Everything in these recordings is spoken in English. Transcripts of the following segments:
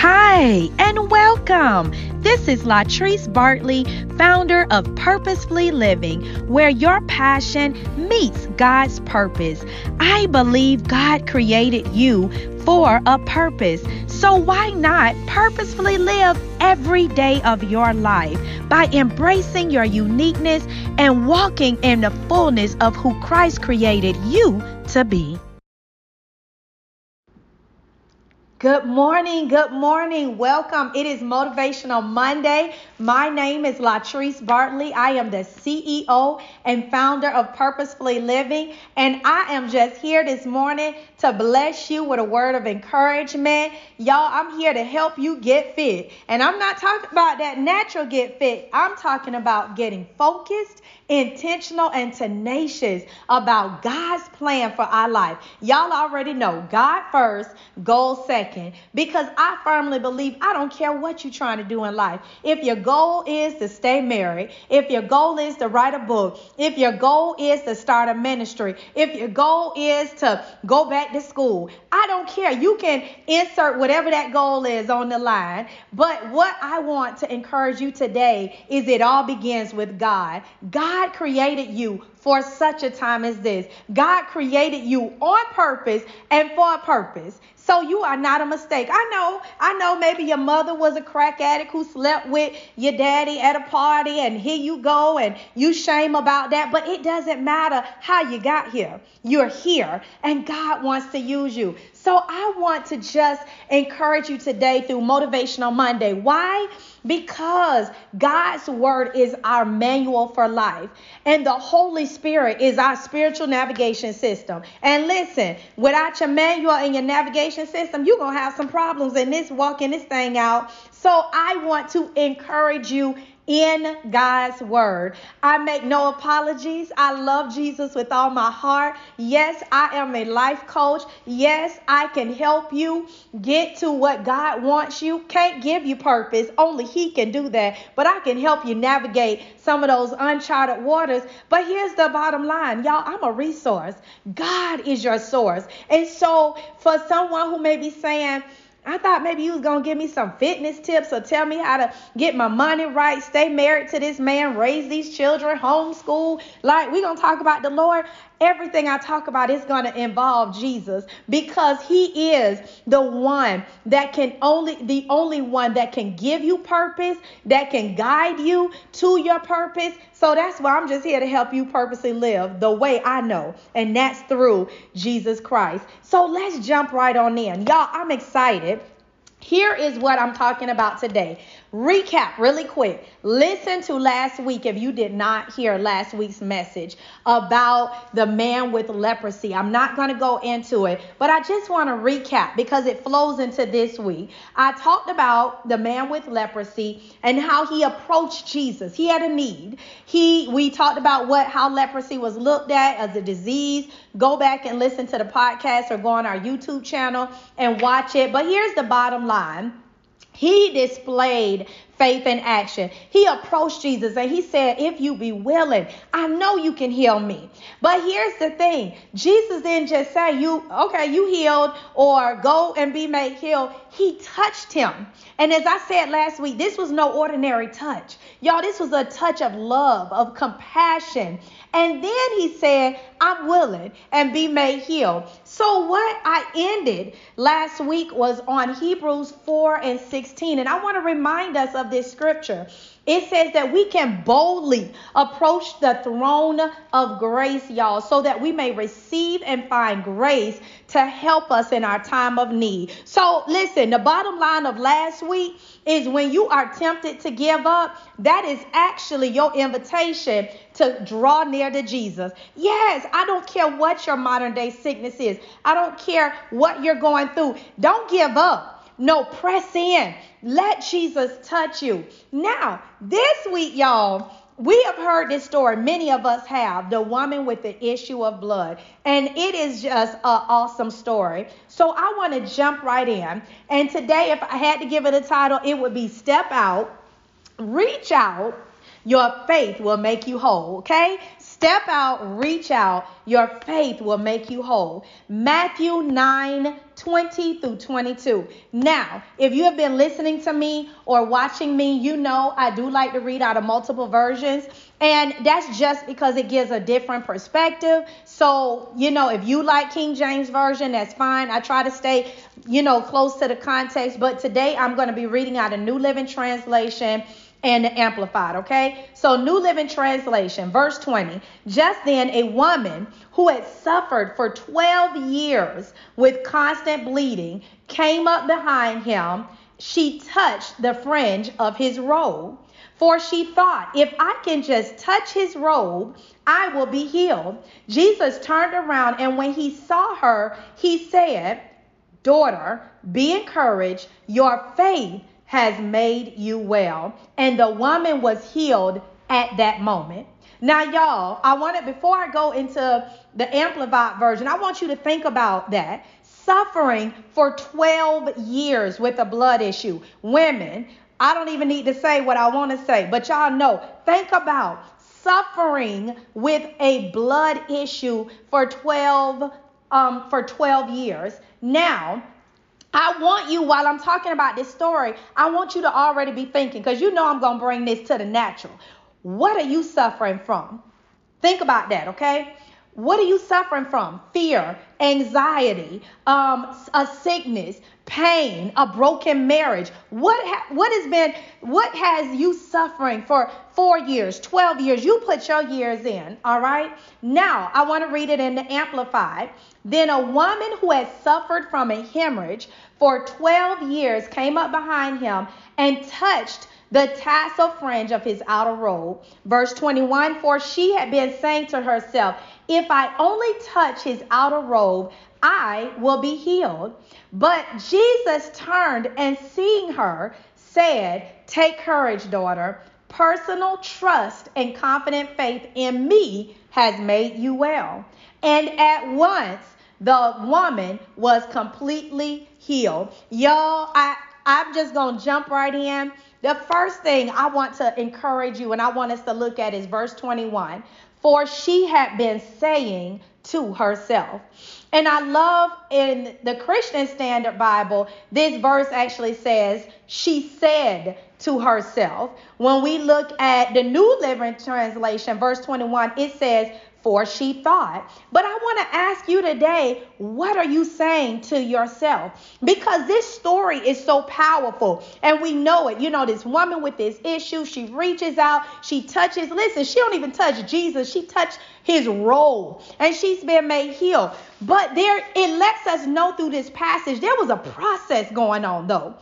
Hi, and welcome. This is Latrice Bartley, founder of Purposefully Living, where your passion meets God's purpose. I believe God created you for a purpose. So why not purposefully live every day of your life by embracing your uniqueness and walking in the fullness of who Christ created you to be? Good morning, good morning. Welcome. It is Motivational Monday. My name is Latrice Bartley. I am the CEO and founder of Purposefully Living, and I am just here this morning to bless you with a word of encouragement. Y'all, I'm here to help you get fit. And I'm not talking about that natural get fit. I'm talking about getting focused intentional and tenacious about God's plan for our life. Y'all already know God first, goal second, because I firmly believe I don't care what you're trying to do in life. If your goal is to stay married, if your goal is to write a book, if your goal is to start a ministry, if your goal is to go back to school, I don't care. You can insert whatever that goal is on the line. But what I want to encourage you today is it all begins with God. God created you for such a time as this. God created you on purpose and for a purpose. So you are not a mistake. I know, I know maybe your mother was a crack addict who slept with your daddy at a party and here you go and you shame about that, but it doesn't matter how you got here. You're here and God wants to use you. So I want to just encourage you today through Motivational Monday. Why? Because God's word is our manual for life, and the Holy Spirit is our spiritual navigation system. And listen, without your manual and your navigation system, you're going to have some problems in this walking this thing out. So I want to encourage you in God's word. I make no apologies. I love Jesus with all my heart. Yes, I am a life coach. Yes, I can help you get to what God wants you. Can't give you purpose, only He can do that. But I can help you navigate some of those uncharted waters. But here's the bottom line y'all, I'm a resource. God is your source. And so, for someone who may be saying, I thought maybe you was gonna give me some fitness tips or tell me how to get my money right, stay married to this man, raise these children, homeschool. Like we gonna talk about the Lord everything I talk about is going to involve Jesus because he is the one that can only the only one that can give you purpose, that can guide you to your purpose. So that's why I'm just here to help you purposely live the way I know, and that's through Jesus Christ. So let's jump right on in. Y'all, I'm excited here is what I'm talking about today. Recap really quick. Listen to last week if you did not hear last week's message about the man with leprosy. I'm not going to go into it, but I just want to recap because it flows into this week. I talked about the man with leprosy and how he approached Jesus. He had a need. He we talked about what how leprosy was looked at as a disease. Go back and listen to the podcast or go on our YouTube channel and watch it. But here's the bottom line. He displayed faith in action. He approached Jesus and he said, If you be willing, I know you can heal me. But here's the thing Jesus didn't just say, You, okay, you healed or go and be made healed. He touched him. And as I said last week, this was no ordinary touch. Y'all, this was a touch of love, of compassion. And then he said, I'm willing and be made healed. So, what I ended last week was on Hebrews 4 and 16. And I want to remind us of this scripture. It says that we can boldly approach the throne of grace, y'all, so that we may receive and find grace to help us in our time of need. So, listen, the bottom line of last week is when you are tempted to give up, that is actually your invitation to draw near to Jesus. Yes, I don't care what your modern day sickness is, I don't care what you're going through. Don't give up. No, press in. Let Jesus touch you. Now, this week, y'all, we have heard this story. Many of us have the woman with the issue of blood, and it is just an awesome story. So I want to jump right in. And today, if I had to give it a title, it would be Step Out, Reach Out. Your faith will make you whole. Okay? Step out, reach out. Your faith will make you whole. Matthew 9 20 through 22. Now, if you have been listening to me or watching me, you know I do like to read out of multiple versions. And that's just because it gives a different perspective. So, you know, if you like King James Version, that's fine. I try to stay, you know, close to the context. But today I'm going to be reading out a New Living Translation and Amplified, okay? So, New Living Translation, verse 20. Just then, a woman who had suffered for 12 years with constant bleeding came up behind him. She touched the fringe of his robe. For she thought, if I can just touch his robe, I will be healed. Jesus turned around, and when he saw her, he said, Daughter, be encouraged. Your faith has made you well. And the woman was healed at that moment. Now, y'all, I wanted, before I go into the Amplified version, I want you to think about that. Suffering for 12 years with a blood issue. Women, I don't even need to say what I want to say, but y'all know, think about suffering with a blood issue for 12 um, for 12 years. Now, I want you, while I'm talking about this story, I want you to already be thinking, because you know I'm going to bring this to the natural. What are you suffering from? Think about that, okay? What are you suffering from? Fear, anxiety, um, a sickness, pain, a broken marriage. What ha- what has been what has you suffering for 4 years, 12 years? You put your years in, all right? Now, I want to read it in the amplified. Then a woman who had suffered from a hemorrhage for 12 years came up behind him and touched the tassel fringe of his outer robe. Verse 21 For she had been saying to herself, If I only touch his outer robe, I will be healed. But Jesus turned and seeing her, said, Take courage, daughter. Personal trust and confident faith in me has made you well. And at once the woman was completely healed. Y'all, I, I'm just going to jump right in. The first thing I want to encourage you and I want us to look at is verse 21. For she had been saying to herself. And I love in the Christian Standard Bible, this verse actually says, she said to herself. When we look at the New Living Translation, verse 21, it says, for she thought. But I want to ask you today, what are you saying to yourself? Because this story is so powerful and we know it. You know, this woman with this issue, she reaches out, she touches, listen, she don't even touch Jesus, she touched his robe and she's been made healed. But there it lets us know through this passage there was a process going on though.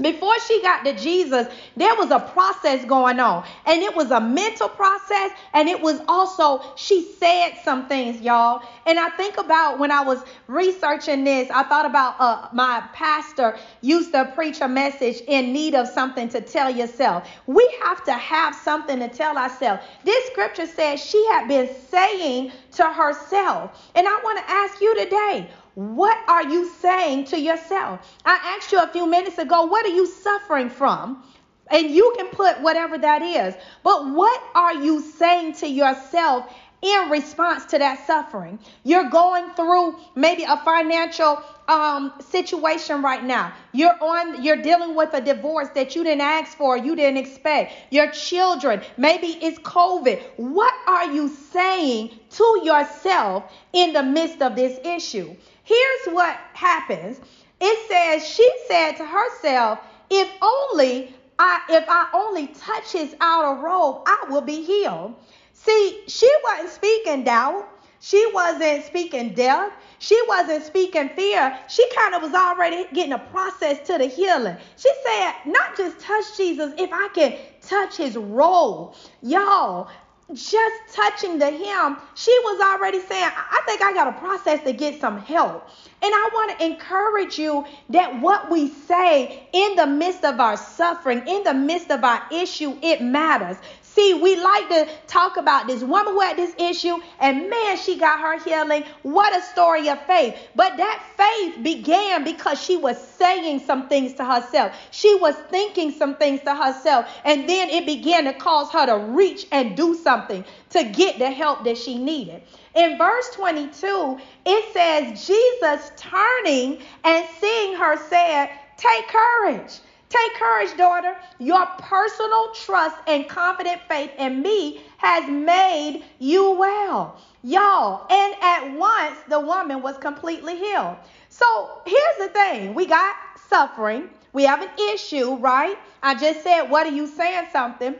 Before she got to Jesus, there was a process going on. And it was a mental process. And it was also, she said some things, y'all. And I think about when I was researching this, I thought about uh, my pastor used to preach a message in need of something to tell yourself. We have to have something to tell ourselves. This scripture says she had been saying to herself. And I want to ask you today, what are you saying to yourself? I asked you a few minutes ago, what are you suffering from? And you can put whatever that is. But what are you saying to yourself in response to that suffering? You're going through maybe a financial um, situation right now. You're on, you're dealing with a divorce that you didn't ask for, you didn't expect. Your children, maybe it's COVID. What are you saying to yourself in the midst of this issue? Here's what happens. It says she said to herself, "If only I if I only touch his outer robe, I will be healed." See, she wasn't speaking doubt. She wasn't speaking death. She wasn't speaking fear. She kind of was already getting a process to the healing. She said, not just touch Jesus, if I can touch his robe. Y'all, just touching the hem, she was already saying, I think I got a process to get some help. And I want to encourage you that what we say in the midst of our suffering, in the midst of our issue, it matters. See, we like to talk about this woman who had this issue, and man, she got her healing. What a story of faith. But that faith began because she was saying some things to herself. She was thinking some things to herself, and then it began to cause her to reach and do something to get the help that she needed. In verse 22, it says, Jesus turning and seeing her said, Take courage. Take courage, daughter. Your personal trust and confident faith in me has made you well. Y'all, and at once the woman was completely healed. So here's the thing we got suffering, we have an issue, right? I just said, What are you saying? Something.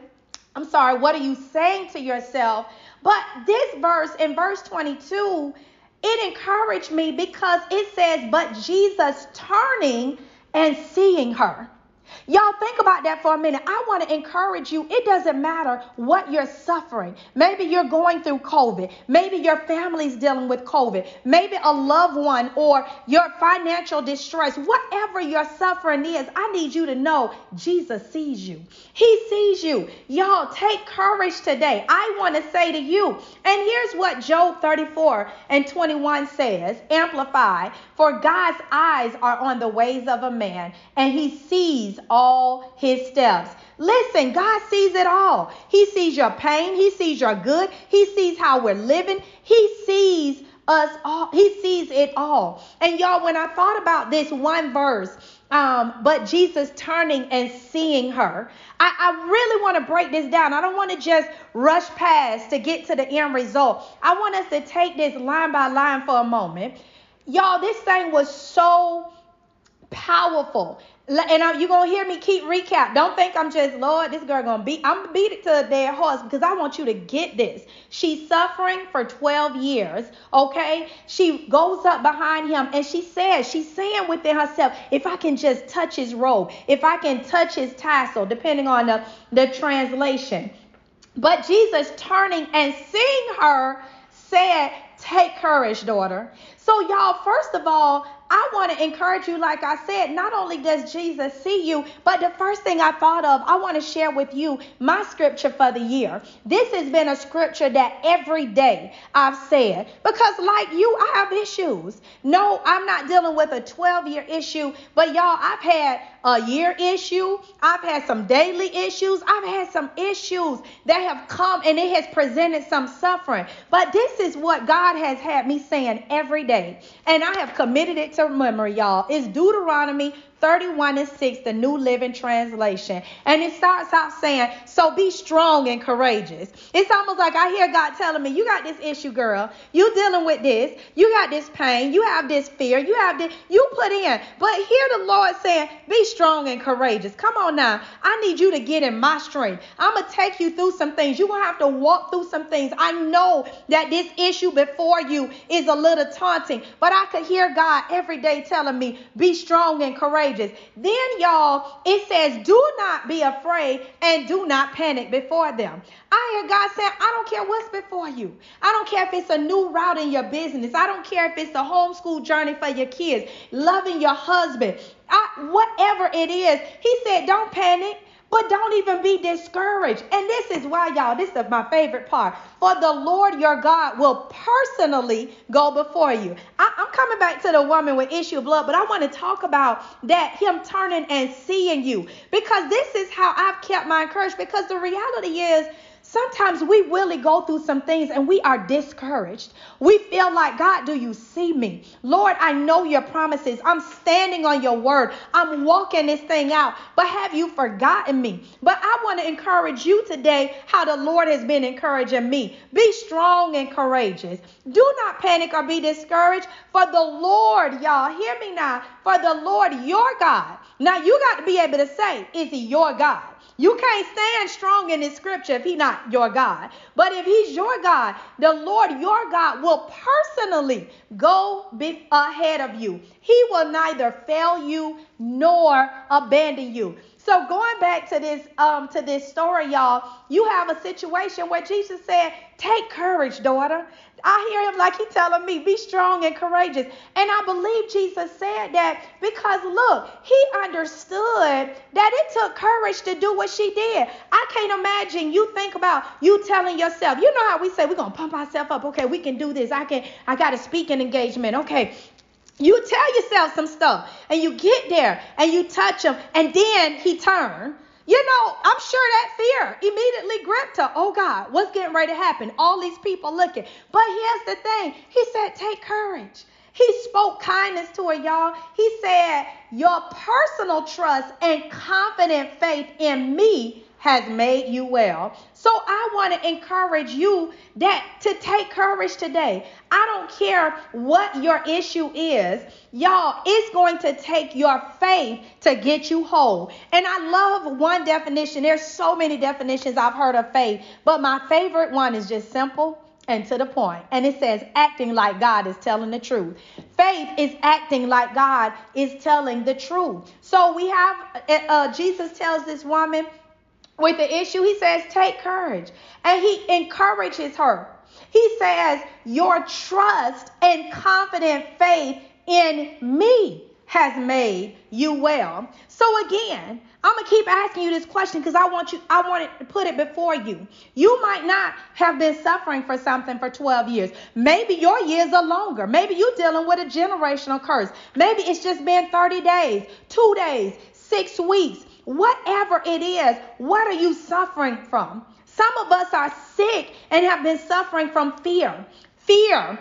I'm sorry, what are you saying to yourself? But this verse in verse 22, it encouraged me because it says, But Jesus turning and seeing her. Y'all think about that for a minute. I want to encourage you. It doesn't matter what you're suffering. Maybe you're going through COVID. Maybe your family's dealing with COVID. Maybe a loved one or your financial distress. Whatever your suffering is, I need you to know Jesus sees you. He sees you. Y'all take courage today. I want to say to you, and here's what Job 34 and 21 says, amplify, for God's eyes are on the ways of a man, and he sees all his steps. Listen, God sees it all. He sees your pain, He sees your good, He sees how we're living, He sees us all, He sees it all. And y'all, when I thought about this one verse, um, but Jesus turning and seeing her. I, I really want to break this down. I don't want to just rush past to get to the end result. I want us to take this line by line for a moment. Y'all, this thing was so powerful. And you're going to hear me keep recap. Don't think I'm just, Lord, this girl going to beat, I'm beat it to a dead horse because I want you to get this. She's suffering for 12 years, okay? She goes up behind him and she says, she's saying within herself, if I can just touch his robe, if I can touch his tassel, depending on the, the translation. But Jesus turning and seeing her said, Take courage, daughter. So, y'all, first of all, I want to encourage you, like I said, not only does Jesus see you, but the first thing I thought of, I want to share with you my scripture for the year. This has been a scripture that every day I've said because, like you, I have issues. No, I'm not dealing with a 12 year issue, but y'all, I've had a year issue, I've had some daily issues, I've had some issues that have come and it has presented some suffering. But this is what God has had me saying every day, and I have committed it to memory, y'all. It's Deuteronomy 31 and 6, the New Living Translation. And it starts out saying, So be strong and courageous. It's almost like I hear God telling me, You got this issue, girl. You dealing with this. You got this pain. You have this fear. You have this. You put in. But hear the Lord saying, Be strong and courageous. Come on now. I need you to get in my strength. I'm going to take you through some things. You're going to have to walk through some things. I know that this issue before you is a little taunting, but I could hear God every day telling me, Be strong and courageous courageous. Then, y'all, it says, do not be afraid and do not panic before them. I hear God saying, I don't care what's before you. I don't care if it's a new route in your business. I don't care if it's a homeschool journey for your kids, loving your husband, I, whatever it is. He said, don't panic. But don't even be discouraged. And this is why, y'all, this is my favorite part. For the Lord your God will personally go before you. I, am coming back to the woman with issue of blood, but I want to talk about that, him turning and seeing you. Because this is how I've kept my courage. Because the reality is, Sometimes we really go through some things and we are discouraged. We feel like, God, do you see me? Lord, I know your promises. I'm standing on your word. I'm walking this thing out, but have you forgotten me? But I want to encourage you today how the Lord has been encouraging me. Be strong and courageous. Do not panic or be discouraged, for the Lord, y'all, hear me now, for the Lord your God. Now you got to be able to say, is he your God? You can't stand strong in this scripture if he's not your God. But if he's your God, the Lord your God will personally go ahead of you. He will neither fail you nor abandon you. So going back to this um to this story, y'all, you have a situation where Jesus said, "Take courage, daughter." I hear him like he telling me, "Be strong and courageous." And I believe Jesus said that because look, he understood that it took courage to do what she did. I can't imagine you think about you telling yourself, you know how we say we're gonna pump ourselves up. Okay, we can do this. I can. I got a speaking engagement. Okay, you tell yourself some stuff and you get there and you touch him and then he turned. You know, I'm sure that fear immediately gripped her. Oh God, what's getting ready to happen? All these people looking. But here's the thing He said, take courage. He spoke kindness to her, y'all. He said, Your personal trust and confident faith in me has made you well. So I want to encourage you that to take courage today. I don't care what your issue is. Y'all, it's going to take your faith to get you whole. And I love one definition. There's so many definitions I've heard of faith, but my favorite one is just simple and to the point. And it says acting like God is telling the truth. Faith is acting like God is telling the truth. So we have uh, Jesus tells this woman with the issue, he says, Take courage. And he encourages her. He says, Your trust and confident faith in me has made you well. So again, I'm gonna keep asking you this question because I want you, I want to put it before you. You might not have been suffering for something for 12 years. Maybe your years are longer. Maybe you're dealing with a generational curse. Maybe it's just been 30 days, two days, six weeks. Whatever it is, what are you suffering from? Some of us are sick and have been suffering from fear. Fear,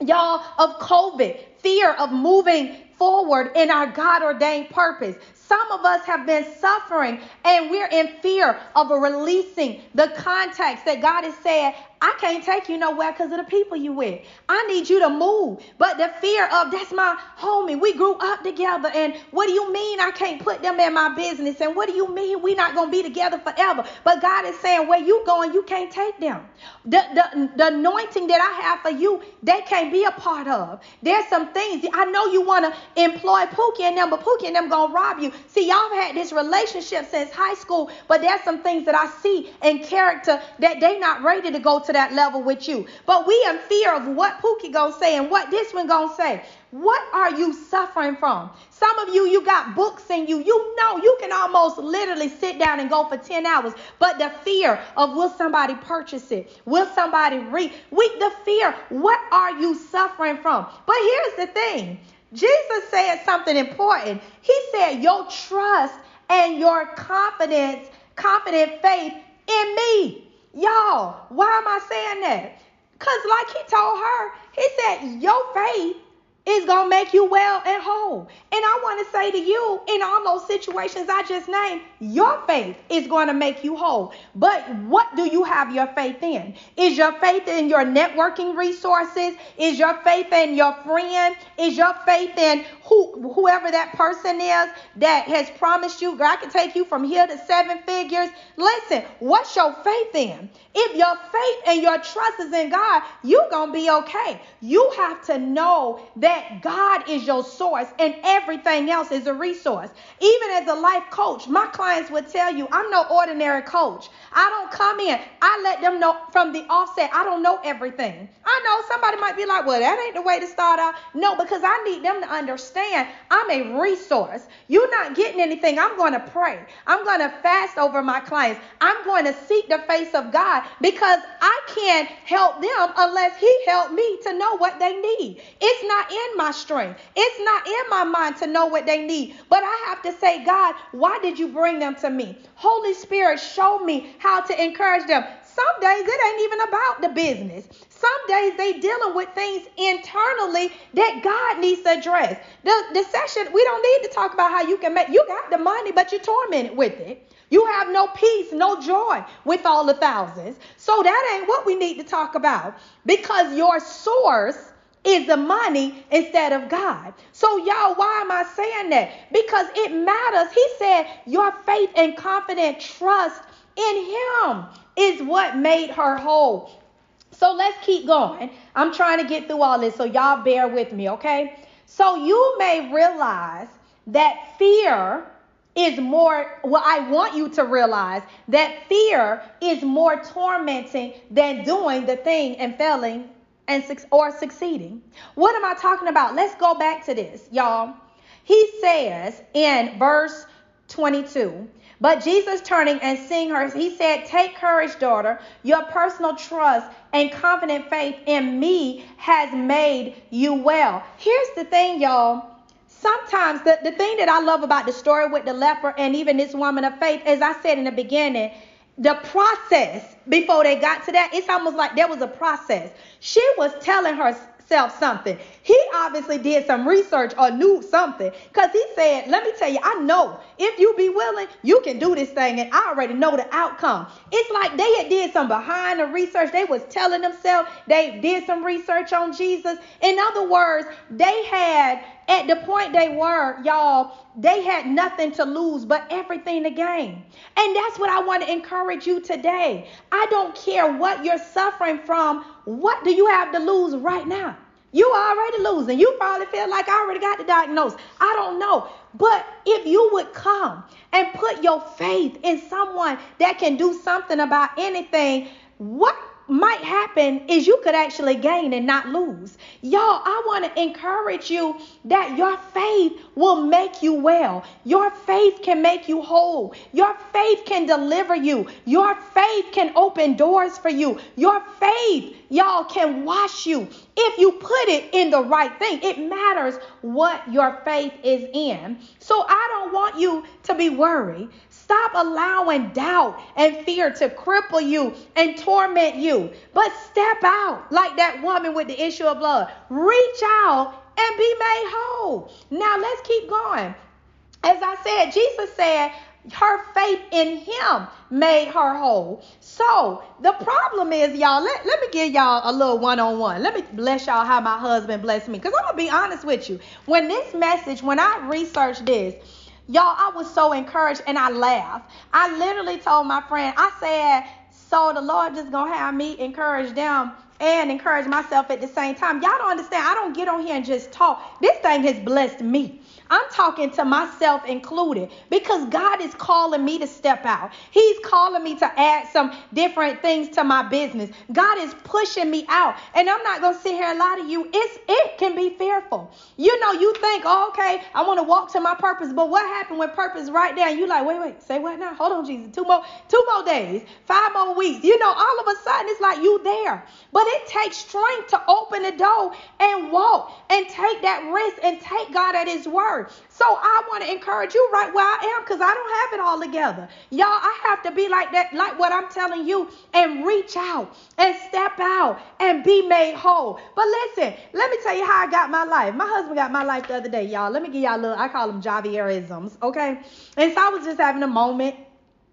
y'all, of COVID, fear of moving forward in our God ordained purpose. Some of us have been suffering and we're in fear of releasing the contacts that God has said, I can't take you nowhere because of the people you with. I need you to move. But the fear of that's my homie. We grew up together. And what do you mean I can't put them in my business? And what do you mean we're not gonna be together forever? But God is saying where you going, you can't take them. The, the, the anointing that I have for you, they can't be a part of. There's some things I know you want to employ Pookie and them, but Pookie and them gonna rob you. See, y'all have had this relationship since high school, but there's some things that I see in character that they not ready to go to that level with you. But we in fear of what Pookie gonna say and what this one gonna say. What are you suffering from? Some of you, you got books in you. You know you can almost literally sit down and go for 10 hours. But the fear of will somebody purchase it? Will somebody read? We the fear. What are you suffering from? But here's the thing. Jesus said something important. He said, Your trust and your confidence, confident faith in me. Y'all, why am I saying that? Because, like he told her, he said, Your faith is going to make you well and whole. And I want to say to you, in all those situations I just named, your faith is going to make you whole. But what do you have your faith in? Is your faith in your networking resources? Is your faith in your friend? Is your faith in who, whoever that person is that has promised you, God can take you from here to seven figures? Listen, what's your faith in? If your faith and your trust is in God, you're going to be okay. You have to know that God is your source and everything else is a resource. Even as a life coach, my clients would tell you, I'm no ordinary coach. I don't come in, I let them know from the offset, I don't know everything. I know somebody might be like, well, that ain't the way to start out. No, because I need them to understand I'm a resource. You're not getting anything. I'm going to pray. I'm going to fast over my clients. I'm going to seek the face of God because I can't help them unless He helped me to know what they need. It's not in my strength, it's not in my mind to know what they need. But I have to say, God, why did you bring them to me? Holy Spirit, show me how to encourage them. Some days it ain't even about the business. Some days they dealing with things internally that God needs to address. The, the session, we don't need to talk about how you can make, you got the money, but you're tormented with it. You have no peace, no joy with all the thousands. So that ain't what we need to talk about because your source is the money instead of God. So, y'all, why am I saying that? Because it matters. He said, Your faith and confident trust in Him is what made her whole. So, let's keep going. I'm trying to get through all this, so y'all bear with me, okay? So, you may realize that fear is more, well, I want you to realize that fear is more tormenting than doing the thing and failing and or succeeding. What am I talking about? Let's go back to this, y'all. He says in verse 22, but Jesus turning and seeing her, he said, Take courage, daughter. Your personal trust and confident faith in me has made you well. Here's the thing, y'all sometimes the, the thing that I love about the story with the leper and even this woman of faith, as I said in the beginning, the process before they got to that, it's almost like there was a process. She was telling herself something. He obviously did some research or knew something because he said, Let me tell you, I know if you be willing, you can do this thing, and I already know the outcome. It's like they had did some behind the research. They was telling themselves they did some research on Jesus. In other words, they had at the point they were, y'all, they had nothing to lose but everything to gain. And that's what I want to encourage you today. I don't care what you're suffering from. What do you have to lose right now? You already losing. You probably feel like I already got the diagnosis. I don't know. But if you would come and put your faith in someone that can do something about anything, what might happen is you could actually gain and not lose. Y'all, I want to encourage you that your faith will make you well. Your faith can make you whole. Your faith can deliver you. Your faith can open doors for you. Your faith, y'all, can wash you if you put it in the right thing. It matters what your faith is in. So I don't want you to be worried. Stop allowing doubt and fear to cripple you and torment you. But step out like that woman with the issue of blood. Reach out and be made whole. Now let's keep going. As I said, Jesus said, her faith in him made her whole. So the problem is, y'all, let, let me give y'all a little one-on-one. Let me bless y'all how my husband blessed me. Because I'm gonna be honest with you. When this message, when I researched this, Y'all, I was so encouraged and I laughed. I literally told my friend, I said, so the Lord just gonna have me encourage them and encourage myself at the same time. Y'all don't understand. I don't get on here and just talk. This thing has blessed me. I'm talking to myself included because God is calling me to step out. He's calling me to add some different things to my business. God is pushing me out. And I'm not going to sit here and lie to you. It's it can be fearful. You know, you think, oh, okay, I want to walk to my purpose. But what happened when purpose right there? You like, wait, wait, say what now? Hold on, Jesus. Two more, two more days, five more weeks. You know, all of a sudden it's like you there. But it takes strength to open the door and walk and take that risk and take God at his word. So I want to encourage you right where I am because I don't have it all together. Y'all, I have to be like that, like what I'm telling you, and reach out and step out and be made whole. But listen, let me tell you how I got my life. My husband got my life the other day, y'all. Let me give y'all a little, I call them Javierisms, okay? And so I was just having a moment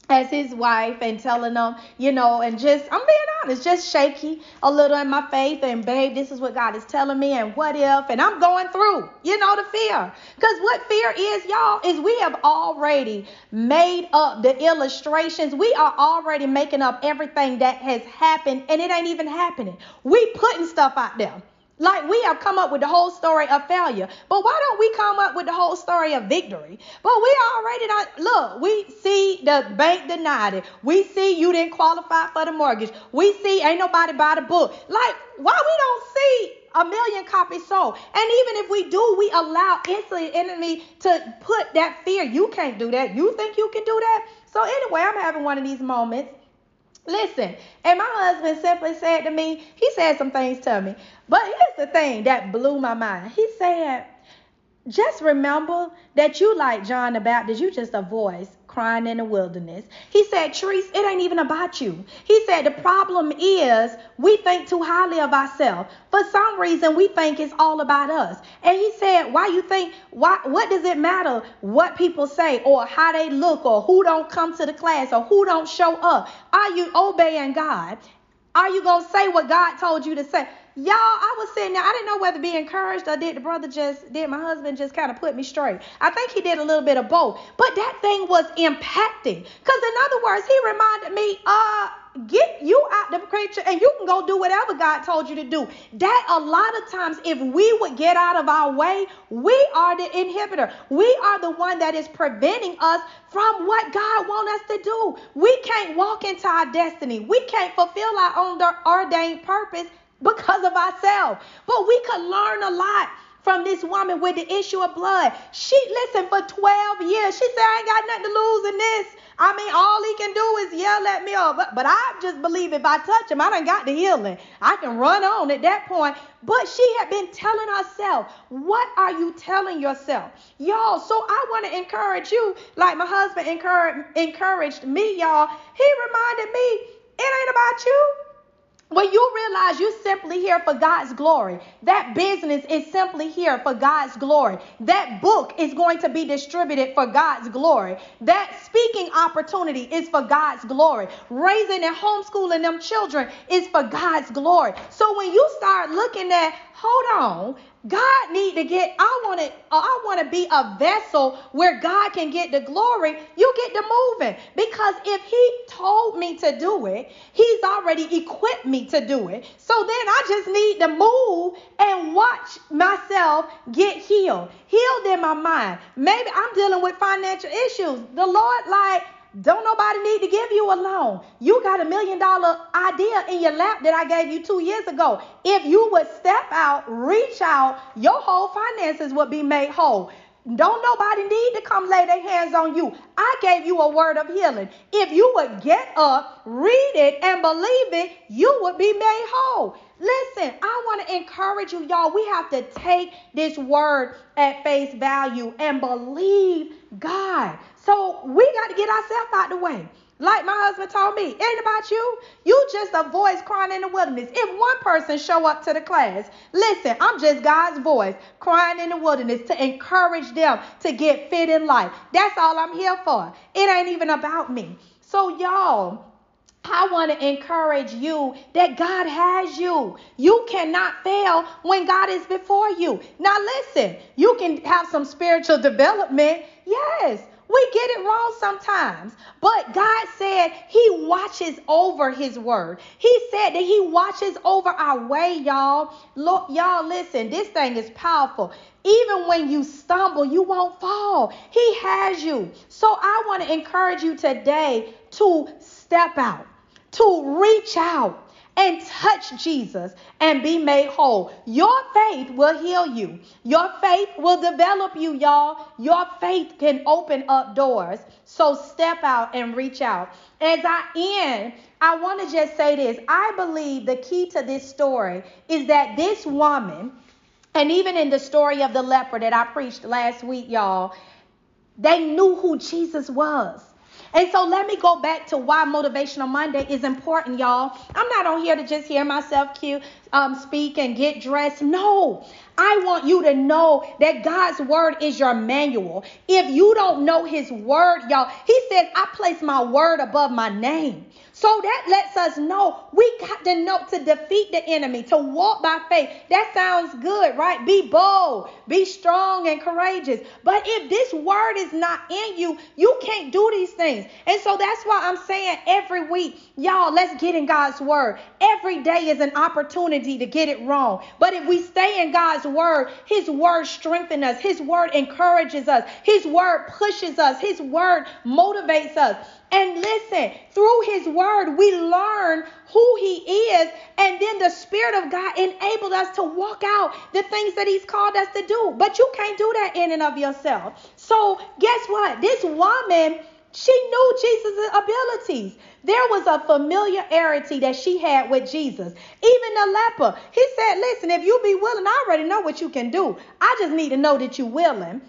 as his wife and telling them, you know, and just, I'm being honest, just shaky a little in my faith. And, babe, this is what God is telling me. And what if? And I'm going through, you know, the fear. Because what fear is, y'all, is we have already made up the illustrations. We are already making up everything that has happened, and it ain't even happening. We putting stuff out there. Like we have come up with the whole story of failure. But why don't we come up with the whole story of victory? But we already not look, we see the bank denied it. We see you didn't qualify for the mortgage. We see ain't nobody buy the book. Like, why we don't see a million copies sold. And even if we do, we allow instantly enemy to put that fear. You can't do that. You think you can do that? So anyway, I'm having one of these moments Listen, and my husband simply said to me, he said some things to me. But here's the thing that blew my mind. He said, just remember that you like John the Baptist, you just a voice crying in the wilderness. He said, Trees, it ain't even about you. He said, the problem is we think too highly of ourselves. For some reason, we think it's all about us. And he said, why you think, why, what does it matter what people say or how they look or who don't come to the class or who don't show up? Are you obeying God? Are you going to say what God told you to say? Y'all, I was sitting there. I didn't know whether to be encouraged or did the brother just, did my husband just kind of put me straight. I think he did a little bit of both. But that thing was impacting. Because in other words, he reminded me, uh, get you out the creature and you can go do whatever God told you to do. That a lot of times, if we would get out of our way, we are the inhibitor. We are the one that is preventing us from what God wants us to do. We can't walk into our destiny. We can't fulfill our own ordained purpose because of ourselves. But we could learn a lot from this woman with the issue of blood. She listened for 12 years. She said, I ain't got nothing to lose in this. I mean, all he can do is yell at me. Or, but, but I just believe if I touch him, I done got the healing. I can run on at that point. But she had been telling herself, what are you telling yourself? Y'all, so I want to encourage you, like my husband encouraged, encouraged me, y'all. He reminded me, it ain't about you. When you realize you're simply here for God's glory, that business is simply here for God's glory. That book is going to be distributed for God's glory. That speaking opportunity is for God's glory. Raising and homeschooling them children is for God's glory. So when you start looking at, hold on, God need to get I want to I want to be a vessel where God can get the glory. You get the moving because if he told me to do it, he's already equipped me to do it. So then I just need to move and watch myself get healed. Healed in my mind. Maybe I'm dealing with financial issues. The Lord like don't nobody need to give you a loan. You got a million dollar idea in your lap that I gave you two years ago. If you would step out, reach out, your whole finances would be made whole. Don't nobody need to come lay their hands on you. I gave you a word of healing. If you would get up, read it, and believe it, you would be made whole. Listen, I want to encourage you, y'all. We have to take this word at face value and believe God. So we got to get ourselves out the way. Like my husband told me, it ain't about you. You just a voice crying in the wilderness. If one person show up to the class, listen, I'm just God's voice crying in the wilderness to encourage them to get fit in life. That's all I'm here for. It ain't even about me. So y'all, I want to encourage you that God has you. You cannot fail when God is before you. Now, listen, you can have some spiritual development. Yes, we get it wrong sometimes. But God said He watches over His word. He said that He watches over our way, y'all. Look, y'all, listen, this thing is powerful. Even when you stumble, you won't fall. He has you. So I want to encourage you today to step out, to reach out and touch Jesus and be made whole. Your faith will heal you. Your faith will develop you, y'all. Your faith can open up doors. So step out and reach out. As I end, I want to just say this. I believe the key to this story is that this woman, and even in the story of the leper that I preached last week, y'all, they knew who Jesus was. And so let me go back to why Motivational Monday is important, y'all. I'm not on here to just hear myself cue, um, speak and get dressed. No, I want you to know that God's word is your manual. If you don't know his word, y'all, he says, I place my word above my name. So that lets us know we got to know to defeat the enemy, to walk by faith. That sounds good, right? Be bold, be strong and courageous. But if this word is not in you, you can't do these things. And so that's why I'm saying every week, y'all, let's get in God's word. Every day is an opportunity to get it wrong. But if we stay in God's word, his word strengthens us, his word encourages us, his word pushes us, his word motivates us. And listen, through his word, we learn who he is. And then the Spirit of God enabled us to walk out the things that he's called us to do. But you can't do that in and of yourself. So, guess what? This woman, she knew Jesus' abilities. There was a familiarity that she had with Jesus. Even the leper, he said, Listen, if you be willing, I already know what you can do. I just need to know that you're willing.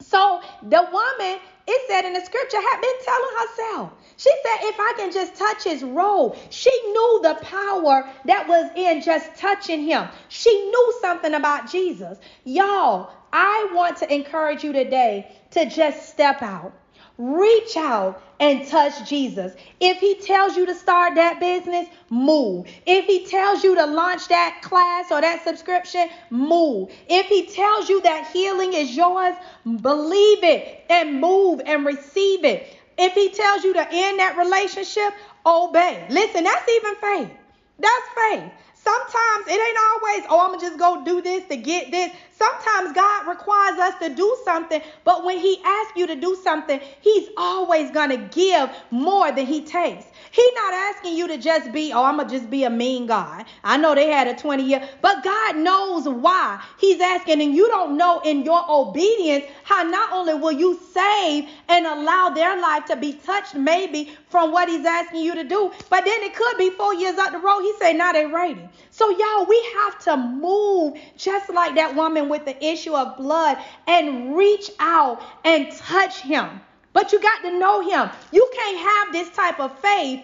So the woman, it said in the scripture, had been telling herself. She said, if I can just touch his robe, she knew the power that was in just touching him. She knew something about Jesus. Y'all, I want to encourage you today to just step out. Reach out and touch Jesus. If he tells you to start that business, move. If he tells you to launch that class or that subscription, move. If he tells you that healing is yours, believe it and move and receive it. If he tells you to end that relationship, obey. Listen, that's even faith. That's faith. Sometimes it ain't always, oh, I'm going to just go do this to get this. Sometimes God requires us to do something, but when He asks you to do something, He's always going to give more than He takes. He's not asking you to just be, oh, I'm going to just be a mean God. I know they had a 20 year, but God knows why He's asking, and you don't know in your obedience how not only will you save and allow their life to be touched, maybe from what He's asking you to do, but then it could be four years up the road. He say, now they ready. So, y'all, we have to move just like that woman with the issue of blood and reach out and touch him. But you got to know him. You can't have this type of faith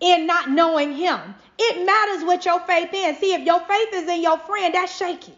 in not knowing him. It matters what your faith is. See, if your faith is in your friend, that's shaky.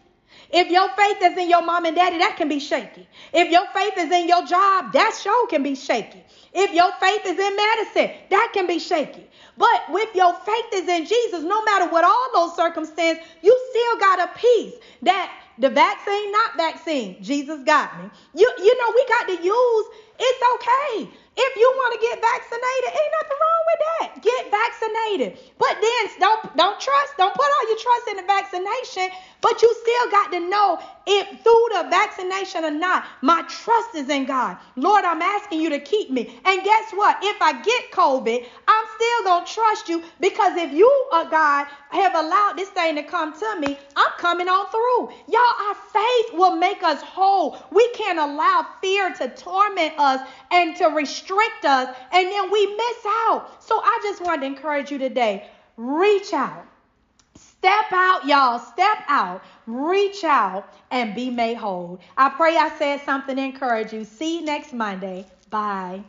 If your faith is in your mom and daddy, that can be shaky. If your faith is in your job, that show can be shaky. If your faith is in medicine, that can be shaky. But if your faith is in Jesus, no matter what all those circumstances, you still got a peace that the vaccine, not vaccine, Jesus got me. You, you know, we got to use, it's okay. If you want to get vaccinated, ain't nothing wrong with that. Get vaccinated. But then don't don't trust, don't put all your trust in the vaccination, but you still got to know if through the vaccination or not, my trust is in God. Lord, I'm asking you to keep me. And guess what? If I get COVID, I'm still going to trust you because if you, uh, God, have allowed this thing to come to me, I'm coming on through. Y'all, our faith will make us whole. We can't allow fear to torment us and to restrict us, and then we miss out. So I just wanted to encourage you today reach out. Step out, y'all. Step out. Reach out and be made whole. I pray I said something to encourage you. See you next Monday. Bye.